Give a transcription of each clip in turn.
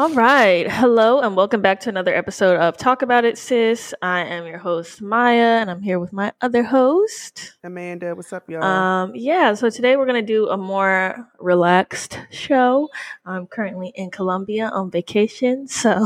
All right. Hello and welcome back to another episode of Talk About It, Sis. I am your host, Maya, and I'm here with my other host, Amanda. What's up, y'all? Um, yeah, so today we're going to do a more relaxed show. I'm currently in Colombia on vacation, so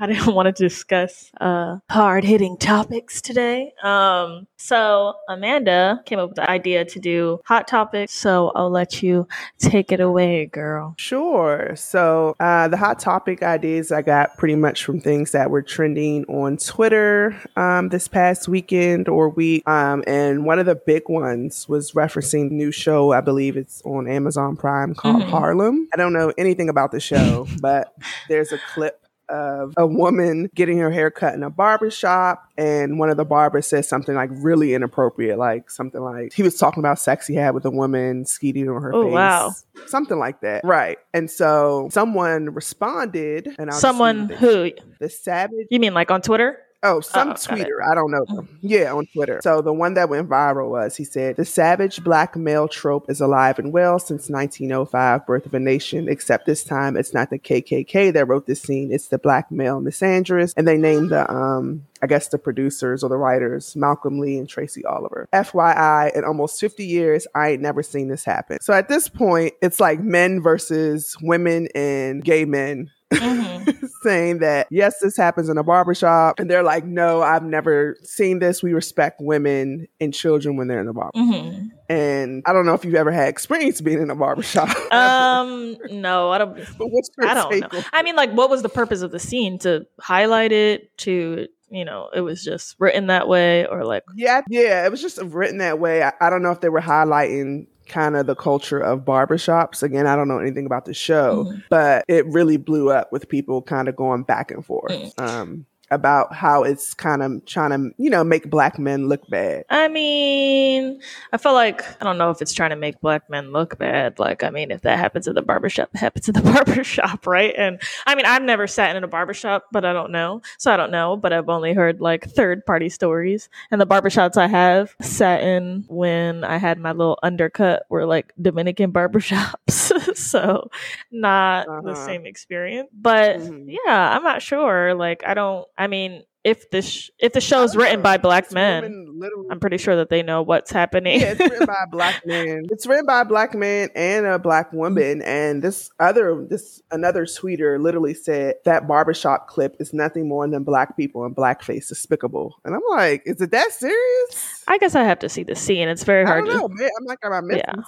I didn't want to discuss uh, hard hitting topics today. Um, so Amanda came up with the idea to do hot topics, so I'll let you take it away, girl. Sure. So uh, the hot hot topic ideas I got pretty much from things that were trending on Twitter um, this past weekend or week. Um, and one of the big ones was referencing new show, I believe it's on Amazon Prime called mm-hmm. Harlem. I don't know anything about the show, but there's a clip of a woman getting her hair cut in a barber shop and one of the barbers says something like really inappropriate like something like he was talking about sex he had with a woman skeeting on her oh, face. Wow something like that. Right. And so someone responded and I'll someone who the savage you mean like on twitter Oh, some oh, tweeter. I don't know. Them. Yeah, on Twitter. So the one that went viral was he said, The savage black male trope is alive and well since 1905, Birth of a Nation, except this time it's not the KKK that wrote this scene, it's the black male misandrist. And they named the, um, I guess the producers or the writers, Malcolm Lee and Tracy Oliver. FYI, in almost 50 years, I ain't never seen this happen. So at this point, it's like men versus women and gay men mm-hmm. saying that yes, this happens in a barbershop. And they're like, no, I've never seen this. We respect women and children when they're in the barbershop. Mm-hmm. And I don't know if you've ever had experience being in a barbershop. um, no, I don't. But what's your I don't know. I mean, like, what was the purpose of the scene to highlight it to you know, it was just written that way or like Yeah, yeah, it was just written that way. I, I don't know if they were highlighting kind of the culture of barbershops. Again, I don't know anything about the show, mm-hmm. but it really blew up with people kind of going back and forth. Mm-hmm. Um, about how it's kind of trying to, you know, make black men look bad. I mean, I feel like I don't know if it's trying to make black men look bad. Like, I mean, if that happens at the barbershop, it happens at the barbershop, right? And I mean, I've never sat in a barbershop, but I don't know. So I don't know, but I've only heard like third party stories. And the barbershops I have sat in when I had my little undercut were like Dominican barbershops. so not uh-huh. the same experience. But mm-hmm. yeah, I'm not sure. Like, I don't, I mean, if the sh- if the show is written by black men, I'm pretty sure that they know what's happening. yeah, it's written by a black man. It's written by a black man and a black woman. And this other this another tweeter literally said that barbershop clip is nothing more than black people and blackface despicable. And I'm like, is it that serious? I guess I have to see the scene. It's very hard. I don't know, to... man. I'm like, am I missing? Yeah.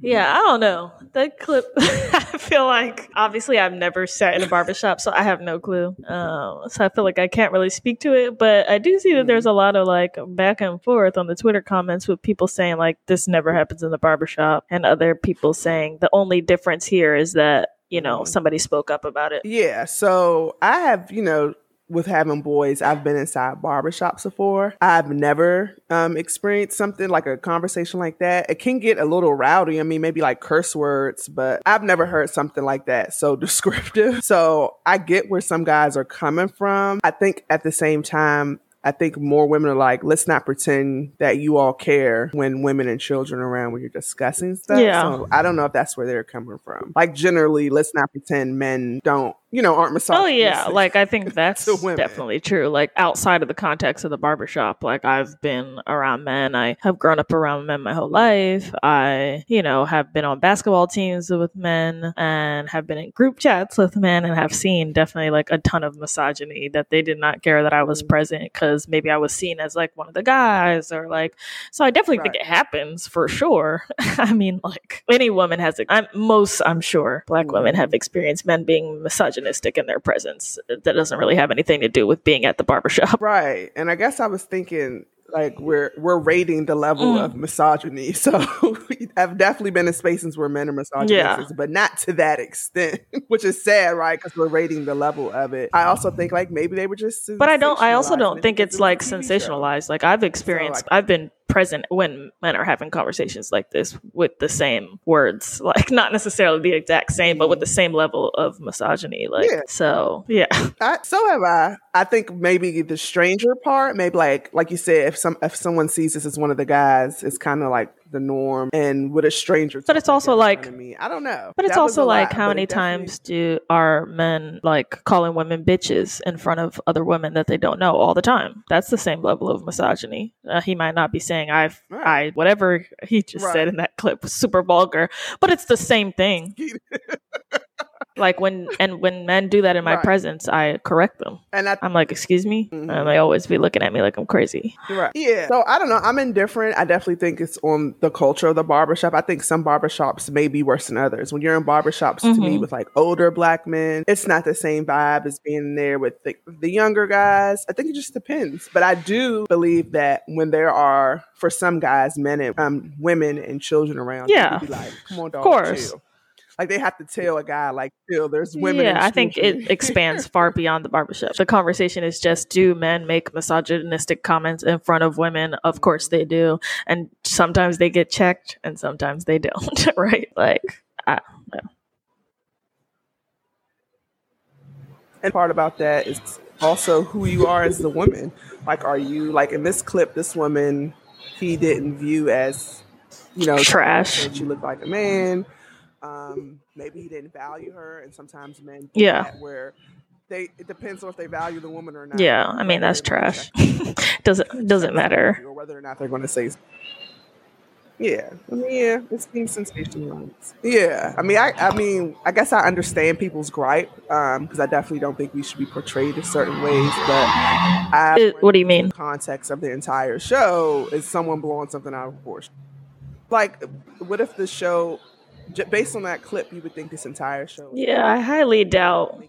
Yeah, I don't know. That clip, I feel like obviously I've never sat in a barbershop, so I have no clue. Um, so I feel like I can't really speak to it, but I do see that there's a lot of like back and forth on the Twitter comments with people saying like this never happens in the barbershop and other people saying the only difference here is that you know mm-hmm. somebody spoke up about it. Yeah, so I have, you know, with having boys, I've been inside barbershops before. I've never um, experienced something like a conversation like that. It can get a little rowdy. I mean, maybe like curse words, but I've never heard something like that so descriptive. So I get where some guys are coming from. I think at the same time, I think more women are like, let's not pretend that you all care when women and children are around when you're discussing stuff. Yeah. So I don't know if that's where they're coming from. Like generally, let's not pretend men don't you know, aren't misogynist. Oh yeah, like I think that's definitely true. Like outside of the context of the barbershop, like I've been around men. I have grown up around men my whole life. I, you know, have been on basketball teams with men and have been in group chats with men and have seen definitely like a ton of misogyny that they did not care that I was mm-hmm. present because maybe I was seen as like one of the guys or like. So I definitely right. think it happens for sure. I mean, like any woman has. I'm most, I'm sure, black mm-hmm. women have experienced men being misogynistic in their presence. That doesn't really have anything to do with being at the barbershop. Right. And I guess I was thinking like we're we're rating the level mm. of misogyny. So I've definitely been in spaces where men are misogynistic, yeah. but not to that extent, which is sad, right? Because we're rating the level of it. I also think like maybe they were just, but I don't. I also don't think it's like sensationalized. Show. Like I've experienced, so, like, I've been present when men are having conversations like this with the same words, like not necessarily the exact same, but with the same level of misogyny. Like, yeah. so yeah. I, so have I. I think maybe the stranger part, maybe like like you said, if some if someone sees this as one of the guys, it's kind of like the norm and with a stranger. But it's also like me, I don't know. But it's that also like lot, how many times do are men like calling women bitches in front of other women that they don't know all the time? That's the same level of misogyny. Uh, he might not be saying I've right. I whatever he just right. said in that clip was super vulgar, but it's the same thing. like when and when men do that in my right. presence, I correct them. And I, am like, "Excuse me," mm-hmm. and they always be looking at me like I'm crazy. Right? Yeah. So I don't know. I'm indifferent. I definitely think it's on the culture of the barbershop. I think some barbershops may be worse than others. When you're in barbershops, mm-hmm. to me, mm-hmm. with like older black men, it's not the same vibe as being there with the, the younger guys. I think it just depends. But I do believe that when there are, for some guys, men and um, women and children around, yeah, like, come on, dog, of course. Chill like they have to tell a guy like still there's women yeah i think it expands far beyond the barbershop. The conversation is just do men make misogynistic comments in front of women? Of course they do. And sometimes they get checked and sometimes they don't right? Like I, yeah. and part about that is also who you are as the woman. Like are you like in this clip this woman he didn't view as you know trash. she looked like a man um, maybe he didn't value her, and sometimes men yeah where they it depends on if they value the woman or not. Yeah, I mean that's trash. doesn't doesn't matter or whether or not they're going to say. Yeah, I mean, yeah, it's being sensationalized. Yeah, I mean, I, I mean, I guess I understand people's gripe because um, I definitely don't think we should be portrayed in certain ways. But I, what do you mean? context of the entire show is someone blowing something out of proportion. Like, what if the show based on that clip, you would think this entire show. Yeah, I highly doubt.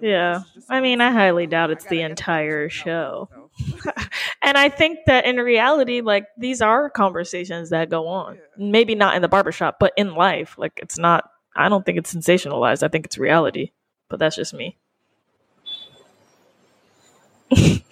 Yeah, I mean, I highly doubt it's the entire show. and I think that in reality, like these are conversations that go on. Maybe not in the barbershop, but in life. Like it's not. I don't think it's sensationalized. I think it's reality. But that's just me.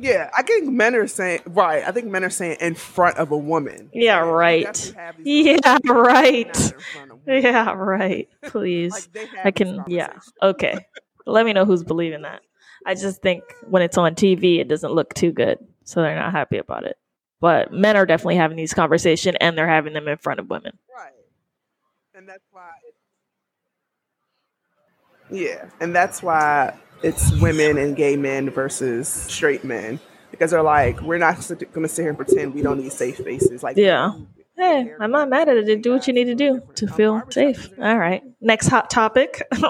Yeah, I think men are saying right. I think men are saying in front of a woman. Yeah, right. Yeah, right. Yeah, right. Please, like I can. Yeah, okay. Let me know who's believing that. I just think when it's on TV, it doesn't look too good, so they're not happy about it. But men are definitely having these conversations, and they're having them in front of women. Right, and that's why. yeah, and that's why it's women and gay men versus straight men because they're like, we're not going to sit here and pretend we don't need safe spaces. Like, yeah. Hey, I'm not mad at it. Do what you need to do to feel safe. All right. Next hot topic.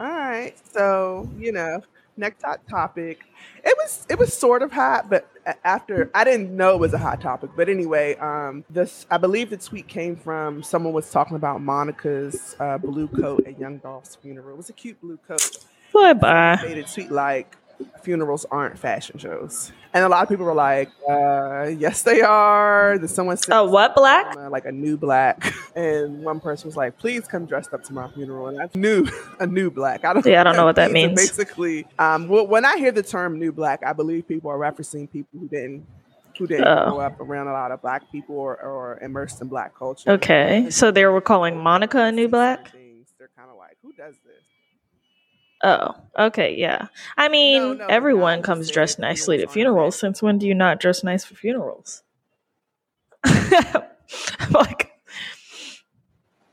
All right. So, you know, next hot topic. It was it was sort of hot, but after I didn't know it was a hot topic. But anyway, um, this I believe the tweet came from someone was talking about Monica's uh, blue coat at Young Dolph's funeral. It was a cute blue coat. Bye bye. Made a tweet like, funerals aren't fashion shows. And a lot of people were like, uh, yes, they are. Then someone said, oh, what black? like a new black. And one person was like, please come dressed up to my funeral. And I knew a new black. I don't, yeah, I don't know what that means. Basically, um, when I hear the term new black, I believe people are referencing people who didn't who didn't oh. grow up around a lot of black people or, or immersed in black culture. Okay. So they were calling Monica a new black? They're kind of like, who does this? Oh, okay, yeah. I mean, no, no, everyone comes dressed nicely to funerals. Since when do you not dress nice for funerals? like,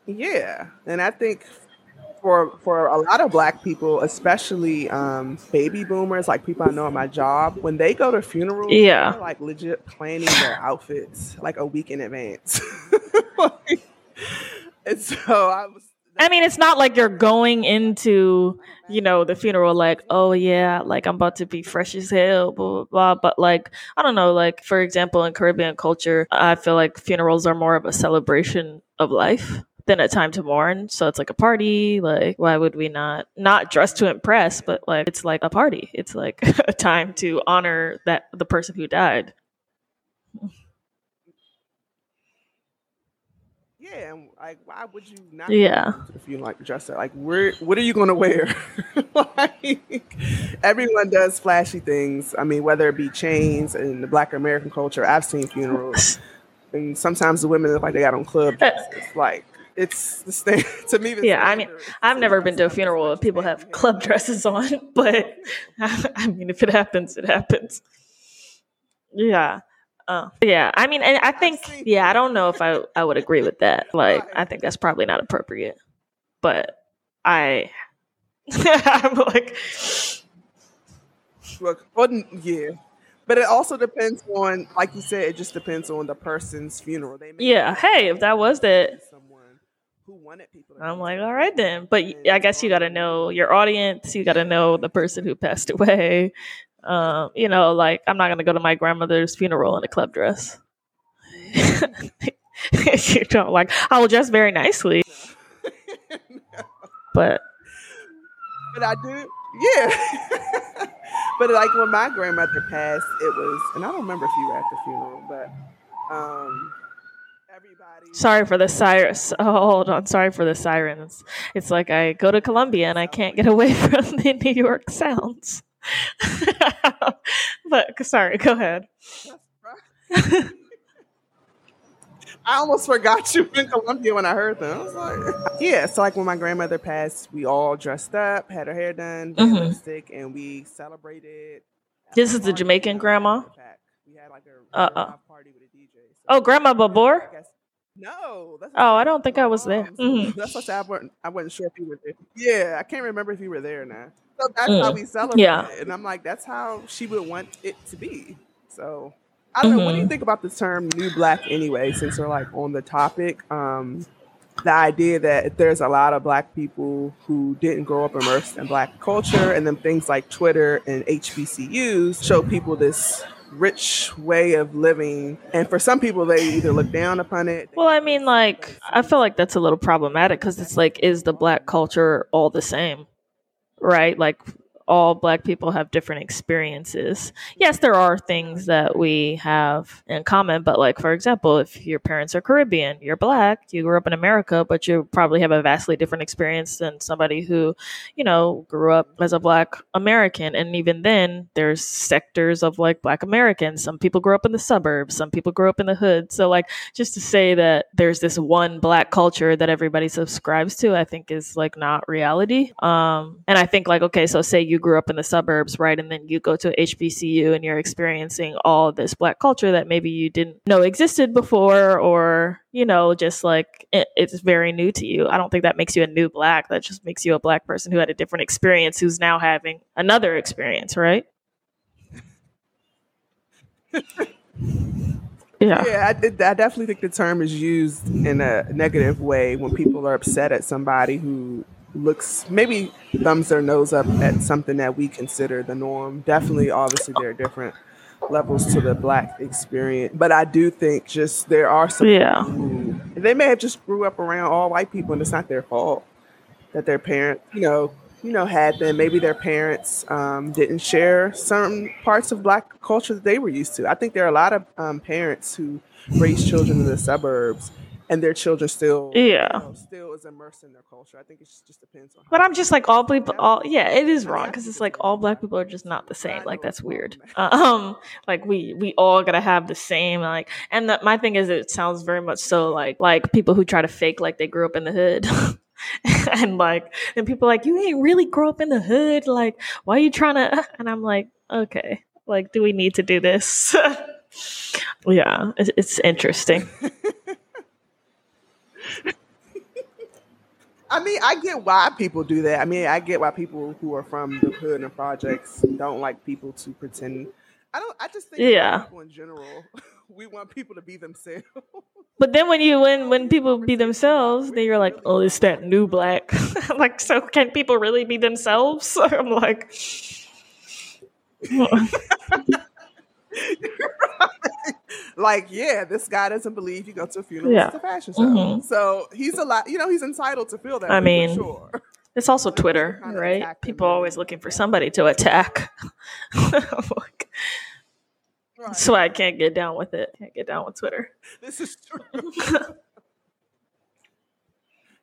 yeah, and I think for for a lot of Black people, especially um, baby boomers, like people I know at my job, when they go to funerals, yeah, like legit planning their outfits like a week in advance. like, and so I was I mean, it's not like you're going into, you know, the funeral like, oh yeah, like I'm about to be fresh as hell, blah, blah, blah. But like, I don't know, like, for example, in Caribbean culture, I feel like funerals are more of a celebration of life than a time to mourn. So it's like a party. Like, why would we not, not dress to impress, but like, it's like a party. It's like a time to honor that the person who died. Yeah, and like, why would you not? Yeah, if you like dress up, like, where, what are you gonna wear? like, everyone does flashy things. I mean, whether it be chains in the Black American culture, I've seen funerals, and sometimes the women look like they got on club uh, dresses. Like, it's the same to me. yeah, I mean, I've never been to a funeral where people have club dresses on, but I mean, if it happens, it happens. Yeah. Uh, yeah, I mean, and I think, yeah, I don't know if I, I would agree with that. Like, I think that's probably not appropriate. But I, I'm like, look, yeah, but it also depends on, like you said, it just depends on the person's funeral. They yeah, hey, if that was who wanted people. I'm like, all right then. But I guess you got to know your audience. You got to know the person who passed away. Um, you know, like I'm not gonna go to my grandmother's funeral in a club dress. you know, like I will dress very nicely. But but I do, yeah. but like when my grandmother passed, it was, and I don't remember if you were at the funeral, but um, everybody. Sorry for the sirens. Oh, hold on. Sorry for the sirens. It's like I go to Colombia and I can't get away from the New York sounds. but sorry, go ahead. I almost forgot you in Colombia when I heard them. I was like, yeah. So like when my grandmother passed, we all dressed up, had her hair done, mm-hmm. lipstick, and we celebrated. This is the Jamaican grandma. We had like a uh party with a DJ. So oh, Grandma Babor. No. oh, I don't think I was there. Mm-hmm. That's what I wasn't. I wasn't sure if you were there. Yeah, I can't remember if you were there now. So that's mm. how we celebrate. Yeah. And I'm like, that's how she would want it to be. So I don't mm-hmm. know. What do you mm-hmm. think about the term new black anyway, since we're like on the topic? Um, the idea that there's a lot of black people who didn't grow up immersed in black culture, and then things like Twitter and HBCUs show people this rich way of living. And for some people, they either look down upon it. Well, I mean, like, I feel like that's a little problematic because it's like, is the black culture all the same? Right? Like, all black people have different experiences. Yes, there are things that we have in common, but like for example, if your parents are Caribbean, you're black, you grew up in America, but you probably have a vastly different experience than somebody who, you know, grew up as a black American. And even then, there's sectors of like black Americans. Some people grew up in the suburbs, some people grew up in the hood. So like just to say that there's this one black culture that everybody subscribes to, I think is like not reality. Um and I think like okay, so say you grew up in the suburbs, right? And then you go to HBCU and you're experiencing all this black culture that maybe you didn't know existed before, or, you know, just like it, it's very new to you. I don't think that makes you a new black. That just makes you a black person who had a different experience who's now having another experience, right? Yeah, yeah, I, I, definitely think the term is used in a negative way when people are upset at somebody who looks maybe thumbs their nose up at something that we consider the norm. Definitely, obviously, there are different levels to the black experience, but I do think just there are some yeah who, they may have just grew up around all white people, and it's not their fault that their parents, you know, you know, had them. Maybe their parents um, didn't share certain parts of black culture that they were used to. I think there are a lot of um, parents who raise children in the suburbs and their children still yeah you know, still is immersed in their culture. I think it just depends on. But I'm just like all people, all yeah, it is wrong because it's like all black people are just not the same. Like that's weird. Um, like we we all gotta have the same like, and the, my thing is it sounds very much so like like people who try to fake like they grew up in the hood. and like and people like you ain't really grow up in the hood like why are you trying to and i'm like okay like do we need to do this yeah it's, it's interesting I mean, I get why people do that. I mean, I get why people who are from the hood and projects don't like people to pretend. I don't. I just think yeah. people in general, we want people to be themselves. But then when you when when people be themselves, then you're like, oh, it's that new black. like, so can people really be themselves? I'm like. Like, yeah, this guy doesn't believe you go to a funeral, yeah. it's a fashion show. Mm-hmm. So he's a lot, you know, he's entitled to feel that. I mean, sure. It's also Twitter, right? People always looking for somebody to attack. like, That's why I can't get down with it. Can't get down with Twitter. This is true.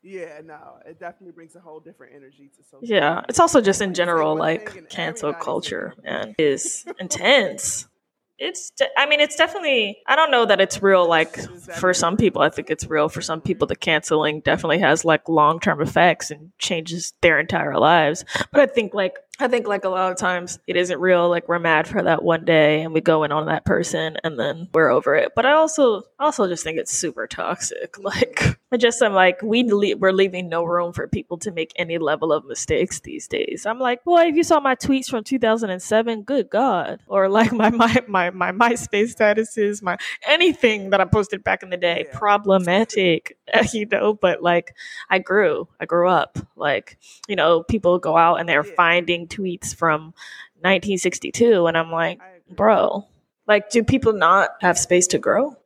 yeah, no, it definitely brings a whole different energy to social. Yeah, it's also just in general, like cancel culture, man, is intense it's de- i mean it's definitely i don't know that it's real like for some people. I think it's real. For some people the canceling definitely has like long-term effects and changes their entire lives. But i think like I think like a lot of times it isn't real. Like we're mad for that one day and we go in on that person and then we're over it. But I also also just think it's super toxic. Like I just I'm like we le- we're leaving no room for people to make any level of mistakes these days. I'm like, boy, if you saw my tweets from 2007, good god, or like my my my my MySpace statuses, my anything that I posted back in the day, yeah. problematic, you know. But like I grew, I grew up. Like you know, people go out and they're yeah. finding tweets from 1962 and i'm like bro like do people not have space to grow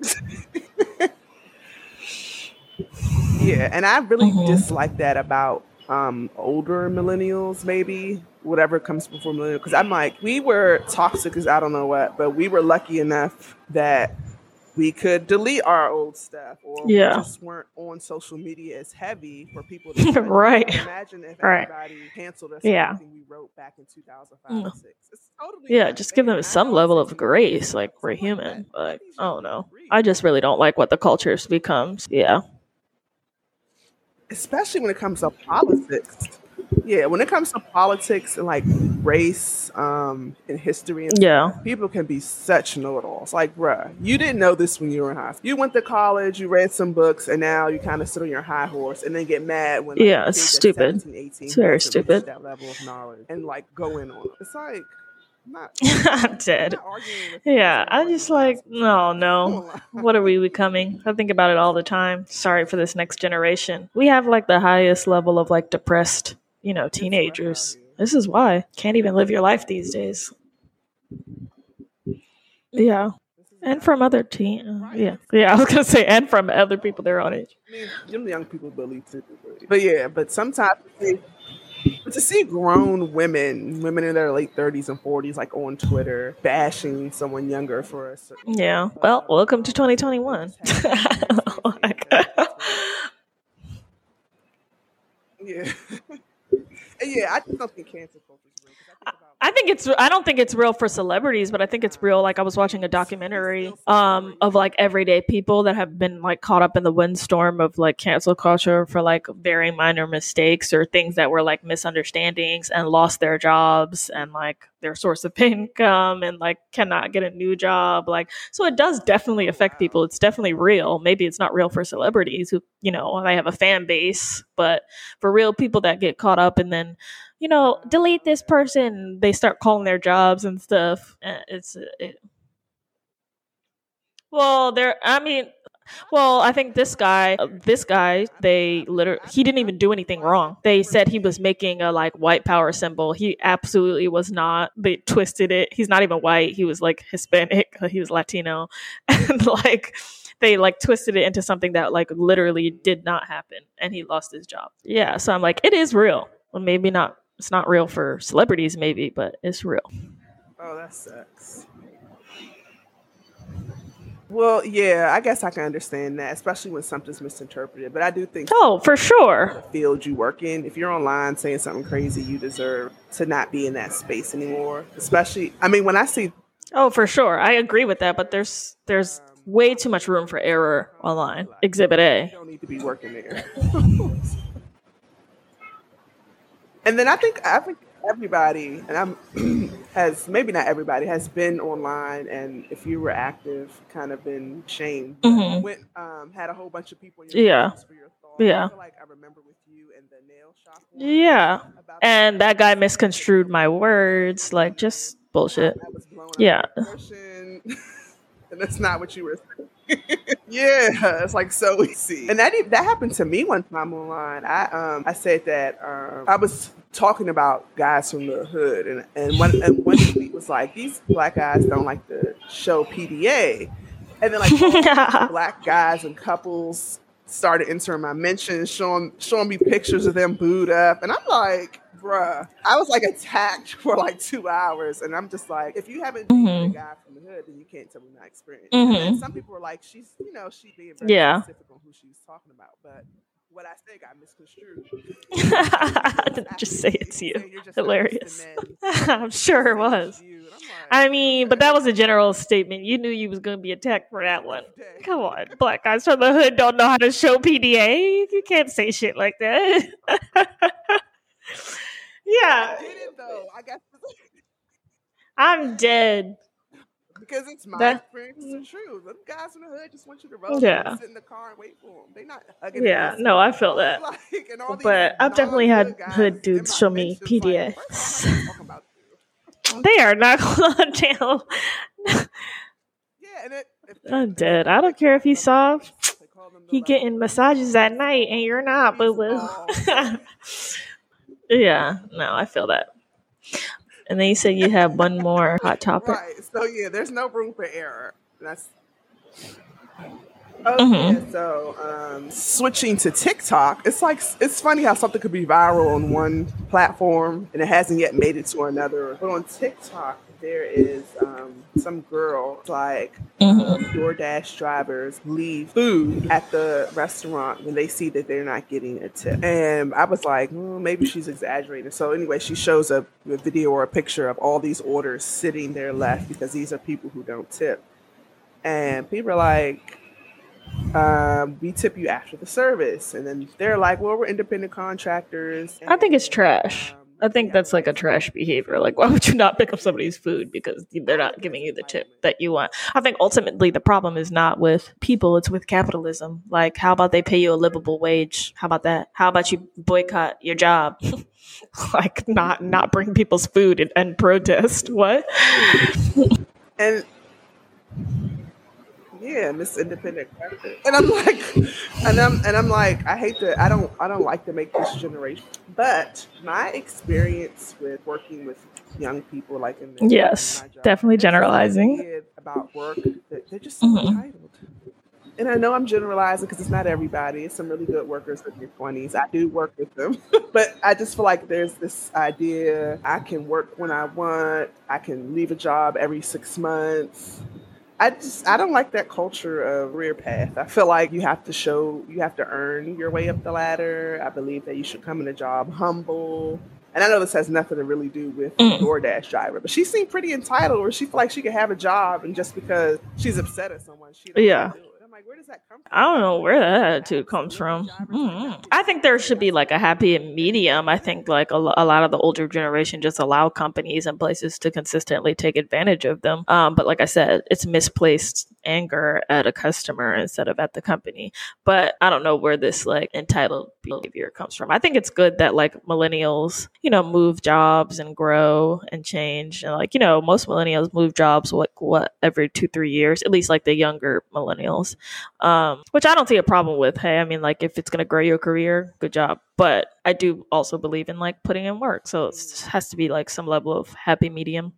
yeah and i really mm-hmm. dislike that about um, older millennials maybe whatever comes before millennial because i'm like we were toxic as i don't know what but we were lucky enough that we could delete our old stuff or yeah. we just weren't on social media as heavy for people to right. imagine if right. everybody canceled us yeah. we wrote back in 2005 mm. 6 totally yeah just give them some level of grace like we're human but i don't know. i just really don't like what the culture becomes. Yeah. Especially when it comes to politics yeah, when it comes to politics and like race um, and history, and yeah, stuff, people can be such know-it-alls. Like, bruh, you didn't know this when you were in high school. You went to college, you read some books, and now you kind of sit on your high horse and then get mad when like, yeah, it's stupid. 17, 18, it's very stupid. That level of knowledge and like go in on. It's like. Not, I'm dead. yeah, I'm just like, no, no. what are we becoming? I think about it all the time. Sorry for this next generation. We have like the highest level of like depressed you know, teenagers. This is why. Can't even live your life these days. Yeah. And from other teen, uh, yeah, yeah. I was gonna say, and from other people their own age. I mean, young people believe too, but yeah. But sometimes, but to see grown women, women in their late thirties and forties, like on Twitter, bashing someone younger for a certain yeah. Well, welcome to 2021. yeah. yeah, I just don't think cancel culture. I think it's I don't think it's real for celebrities, but I think it's real. Like I was watching a documentary um of like everyday people that have been like caught up in the windstorm of like cancel culture for like very minor mistakes or things that were like misunderstandings and lost their jobs and like their source of income and like cannot get a new job. Like so it does definitely affect people. It's definitely real. Maybe it's not real for celebrities who, you know, they have a fan base, but for real people that get caught up and then you know, delete this person. They start calling their jobs and stuff. It's it, well, there. I mean, well, I think this guy, uh, this guy, they literally, he didn't even do anything wrong. They said he was making a like white power symbol. He absolutely was not. They twisted it. He's not even white. He was like Hispanic. He was Latino, and like they like twisted it into something that like literally did not happen, and he lost his job. Yeah, so I'm like, it is real. Well, maybe not it's not real for celebrities, maybe, but it's real. Oh, that sucks. Well, yeah, I guess I can understand that, especially when something's misinterpreted. But I do think, oh, for sure, the field you work in, if you're online saying something crazy, you deserve to not be in that space anymore. Especially, I mean, when I see, oh, for sure, I agree with that. But there's there's way too much room for error online. Exhibit A. You don't need to be working there. And then I think I think everybody, and I'm has maybe not everybody has been online, and if you were active, kind of been shamed. Mm-hmm. Went um, had a whole bunch of people. yeah. Yeah. I like I remember with you and the nail shop. Yeah. And that guy misconstrued my words, like just bullshit. Yeah. and that's not what you were saying. Yeah, it's like so easy. And that that happened to me one time online. I um I said that um I was talking about guys from the hood and and one and one tweet was like these black guys don't like to show PDA. And then like black guys and couples started entering my mentions, showing showing me pictures of them booed up, and I'm like, bruh, I was like attacked for like two hours, and I'm just like, if you haven't mm-hmm. a guy from the hood, then you can't tell me my experience. Mm-hmm. some people were like, she's, you know, she's being very yeah. specific on who she's talking about, but what I say got misconstrued. just say it's you. Hilarious. I'm sure it was. I mean, but that was a general statement. You knew you was going to be attacked for that one. Come on, black guys from the hood don't know how to show PDA. You can't say shit like that. Yeah. I did it though. I guess I'm dead. because it's my That- experience. It's true. Them guys in the hood just want you to roll Yeah. sit in the car and wait for them. They not hugging. Yeah, no, I feel that. Like, and But I've definitely had hood dudes show me mentions, like, PDA. first of all, I'm not talking about you. They are not going to jail. Yeah, and it, I'm dead. I don't care if he's soft. He getting massages at night and you're not, boo boo. Yeah, no, I feel that. And then you said you have one more hot topic. Right. So yeah, there's no room for error. That's Oh Mhm. so um, switching to TikTok, it's like it's funny how something could be viral on one platform and it hasn't yet made it to another. But on TikTok, there is um, some girl like Mhm. DoorDash drivers leave food at the restaurant when they see that they're not getting a tip. And I was like, well, maybe she's exaggerating. So anyway, she shows a, a video or a picture of all these orders sitting there left because these are people who don't tip. And people are like, um, we tip you after the service. And then they're like, well, we're independent contractors. I think it's trash. I think that's like a trash behavior. Like, why would you not pick up somebody's food because they're not giving you the tip that you want? I think ultimately the problem is not with people, it's with capitalism. Like, how about they pay you a livable wage? How about that? How about you boycott your job? like, not not bring people's food and, and protest. What? and yeah, Miss Independent. And I'm like, and I'm and I'm like, I hate to, I don't, I don't like to make this generation, but my experience with working with young people, like in the, Yes, job, definitely generalizing. about work that they're just so Mhm. entitled. And I know I'm generalizing because it's not everybody. It's some really good workers in their 20s. I do work with them. but I just feel like there's this idea I can work when I want, I can leave a job every six months. I just I don't like that culture of rear path. I feel like you have to show you have to earn your way up the ladder. I believe that you should come in a job humble. And I know this has nothing to really do with Mm. DoorDash driver, but she seemed pretty entitled where she felt like she could have a job and just because she's upset at someone, she Yeah. Do it. I'm like, where does that come from? I don't know where that attitude comes from. Mm. I think there should be like a happy medium. I think like a, a lot of the older generation just allow companies and places to consistently take advantage of them. Um, but like I said, it's misplaced anger at a customer instead of at the company. But I don't know where this like entitled behavior comes from. I think it's good that like millennials, you know, move jobs and grow and change. And like, you know, most millennials move jobs like what every two, three years, at least like the younger millennials um, which I don't see a problem with. Hey, I mean, like if it's gonna grow your career, good job. But I do also believe in like putting in work, so it has to be like some level of happy medium.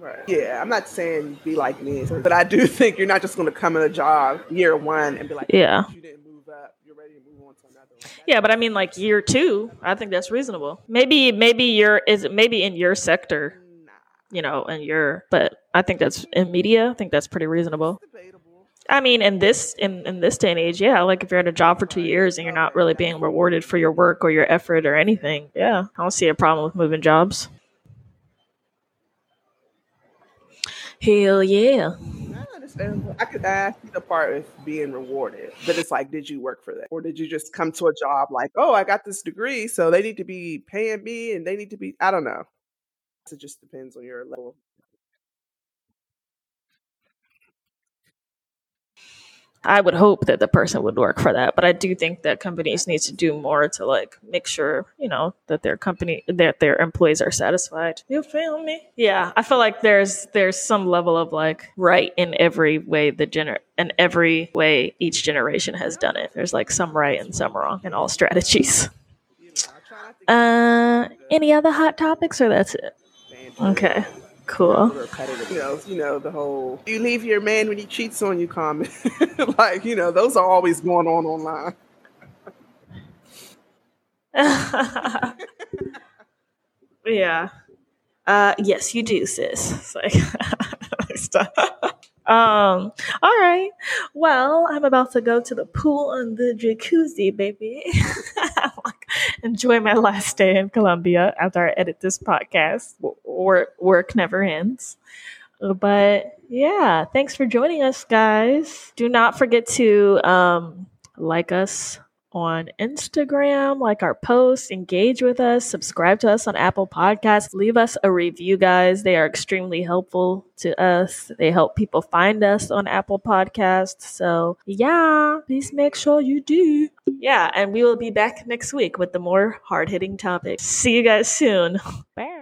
Right. Yeah, I'm not saying be like me, but I do think you're not just going to come in a job year one and be like, Yeah. you didn't move up, you're ready to move on to another one. Yeah, but I mean, like year two, I think that's reasonable. Maybe, maybe you're is maybe in your sector, you know, and you're, but I think that's in media. I think that's pretty reasonable. I mean, in this in, in this day and age, yeah, like if you're at a job for two years and you're not really being rewarded for your work or your effort or anything, yeah, I don't see a problem with moving jobs. Hell yeah. I understand. I could ask you the part of being rewarded, but it's like, did you work for that, or did you just come to a job like, oh, I got this degree, so they need to be paying me, and they need to be, I don't know. It just depends on your level. I would hope that the person would work for that, but I do think that companies need to do more to like make sure, you know, that their company that their employees are satisfied. You feel me? Yeah, I feel like there's there's some level of like right in every way the gener in every way each generation has done it. There's like some right and some wrong in all strategies. You know, I try not to Uh, any other hot topics or that's it? Okay, cool. You know, you know the whole "you leave your man when he cheats on you" comment. like, you know, those are always going on online. yeah. Uh, yes, you do, sis. It's like. Um, all right. Well, I'm about to go to the pool and the jacuzzi, baby. Like, Enjoy my last day in Colombia after I edit this podcast. W- Work, work never ends. But yeah, thanks for joining us, guys. Do not forget to um, like us on Instagram, like our posts, engage with us, subscribe to us on Apple Podcasts, leave us a review, guys. They are extremely helpful to us. They help people find us on Apple Podcasts. So, yeah, please make sure you do. Yeah, and we will be back next week with the more hard hitting topics. See you guys soon. Bye.